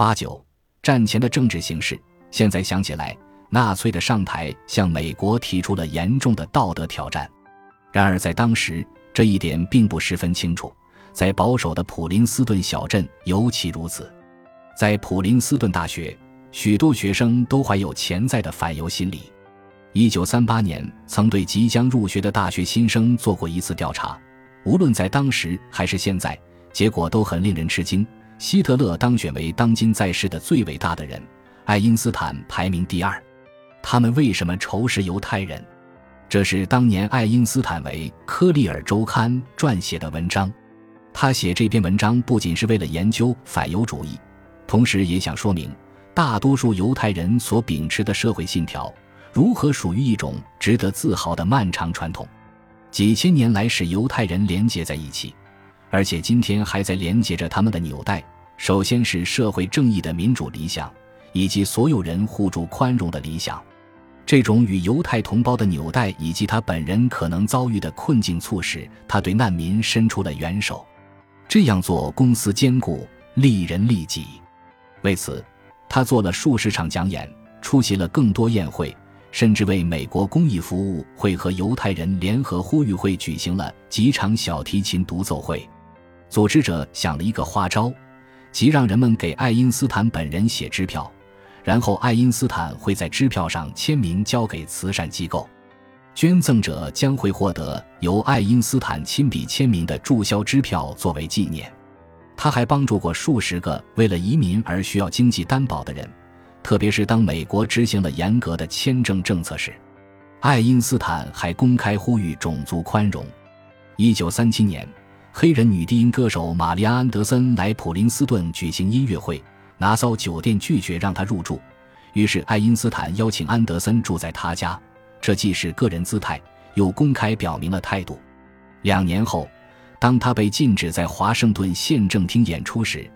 八九战前的政治形势，现在想起来，纳粹的上台向美国提出了严重的道德挑战。然而在当时，这一点并不十分清楚。在保守的普林斯顿小镇尤其如此。在普林斯顿大学，许多学生都怀有潜在的反犹心理。一九三八年，曾对即将入学的大学新生做过一次调查，无论在当时还是现在，结果都很令人吃惊。希特勒当选为当今在世的最伟大的人，爱因斯坦排名第二。他们为什么仇视犹太人？这是当年爱因斯坦为《科利尔周刊》撰写的文章。他写这篇文章不仅是为了研究反犹主义，同时也想说明大多数犹太人所秉持的社会信条如何属于一种值得自豪的漫长传统，几千年来使犹太人连结在一起。而且今天还在连接着他们的纽带，首先是社会正义的民主理想，以及所有人互助宽容的理想。这种与犹太同胞的纽带，以及他本人可能遭遇的困境，促使他对难民伸出了援手。这样做公司兼顾，利人利己。为此，他做了数十场讲演，出席了更多宴会。甚至为美国公益服务会和犹太人联合呼吁会举行了几场小提琴独奏会。组织者想了一个花招，即让人们给爱因斯坦本人写支票，然后爱因斯坦会在支票上签名交给慈善机构，捐赠者将会获得由爱因斯坦亲笔签名的注销支票作为纪念。他还帮助过数十个为了移民而需要经济担保的人。特别是当美国执行了严格的签证政策时，爱因斯坦还公开呼吁种族宽容。一九三七年，黑人女低音歌手玛丽安·安德森来普林斯顿举行音乐会，拿骚酒店拒绝让她入住，于是爱因斯坦邀请安德森住在他家，这既是个人姿态，又公开表明了态度。两年后，当他被禁止在华盛顿县政厅演出时。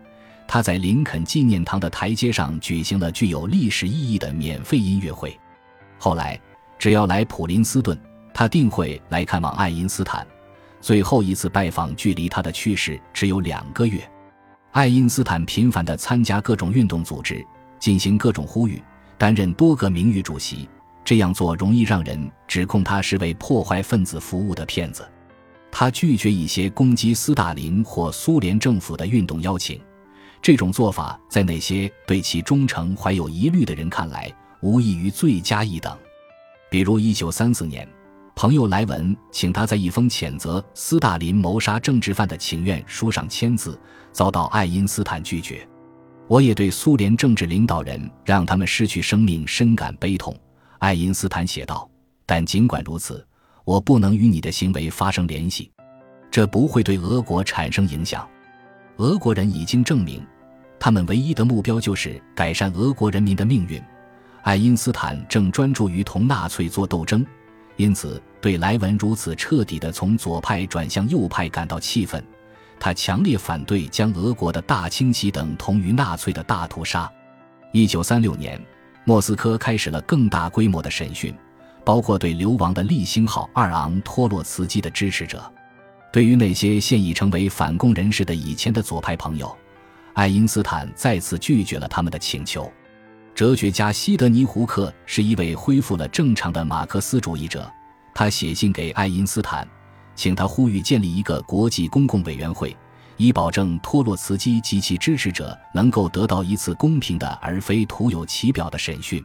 他在林肯纪念堂的台阶上举行了具有历史意义的免费音乐会。后来，只要来普林斯顿，他定会来看望爱因斯坦。最后一次拜访距离他的去世只有两个月。爱因斯坦频繁地参加各种运动组织，进行各种呼吁，担任多个名誉主席。这样做容易让人指控他是为破坏分子服务的骗子。他拒绝一些攻击斯大林或苏联政府的运动邀请。这种做法在那些对其忠诚怀有疑虑的人看来，无异于罪加一等。比如，1934年，朋友莱文请他在一封谴责斯大林谋杀政治犯的请愿书上签字，遭到爱因斯坦拒绝。我也对苏联政治领导人让他们失去生命深感悲痛，爱因斯坦写道。但尽管如此，我不能与你的行为发生联系，这不会对俄国产生影响。俄国人已经证明。他们唯一的目标就是改善俄国人民的命运。爱因斯坦正专注于同纳粹做斗争，因此对莱文如此彻底的从左派转向右派感到气愤。他强烈反对将俄国的大清洗等同于纳粹的大屠杀。一九三六年，莫斯科开始了更大规模的审讯，包括对流亡的利星号二昂托洛茨基的支持者。对于那些现已成为反共人士的以前的左派朋友。爱因斯坦再次拒绝了他们的请求。哲学家西德尼·胡克是一位恢复了正常的马克思主义者。他写信给爱因斯坦，请他呼吁建立一个国际公共委员会，以保证托洛茨基及其支持者能够得到一次公平的而非徒有其表的审讯。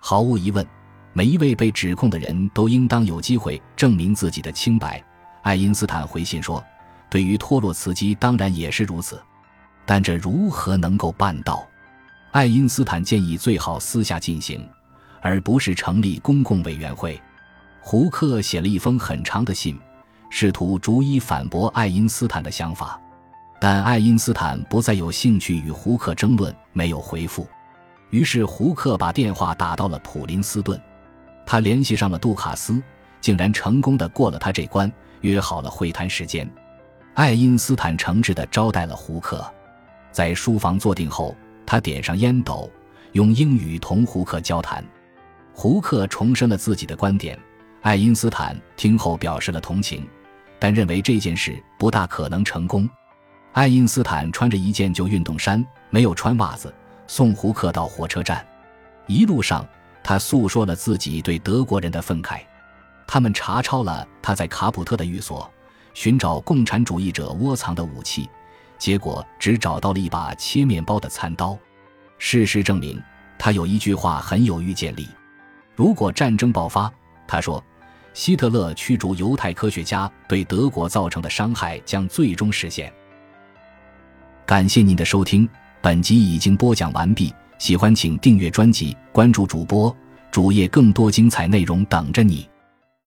毫无疑问，每一位被指控的人都应当有机会证明自己的清白。爱因斯坦回信说：“对于托洛茨基，当然也是如此。”但这如何能够办到？爱因斯坦建议最好私下进行，而不是成立公共委员会。胡克写了一封很长的信，试图逐一反驳爱因斯坦的想法，但爱因斯坦不再有兴趣与胡克争论，没有回复。于是胡克把电话打到了普林斯顿，他联系上了杜卡斯，竟然成功的过了他这关，约好了会谈时间。爱因斯坦诚挚的招待了胡克。在书房坐定后，他点上烟斗，用英语同胡克交谈。胡克重申了自己的观点。爱因斯坦听后表示了同情，但认为这件事不大可能成功。爱因斯坦穿着一件旧运动衫，没有穿袜子，送胡克到火车站。一路上，他诉说了自己对德国人的愤慨。他们查抄了他在卡普特的寓所，寻找共产主义者窝藏的武器，结果只找到了一把切面包的餐刀。事实证明，他有一句话很有预见力：如果战争爆发，他说，希特勒驱逐犹太科学家对德国造成的伤害将最终实现。感谢您的收听，本集已经播讲完毕。喜欢请订阅专辑，关注主播主页，更多精彩内容等着你。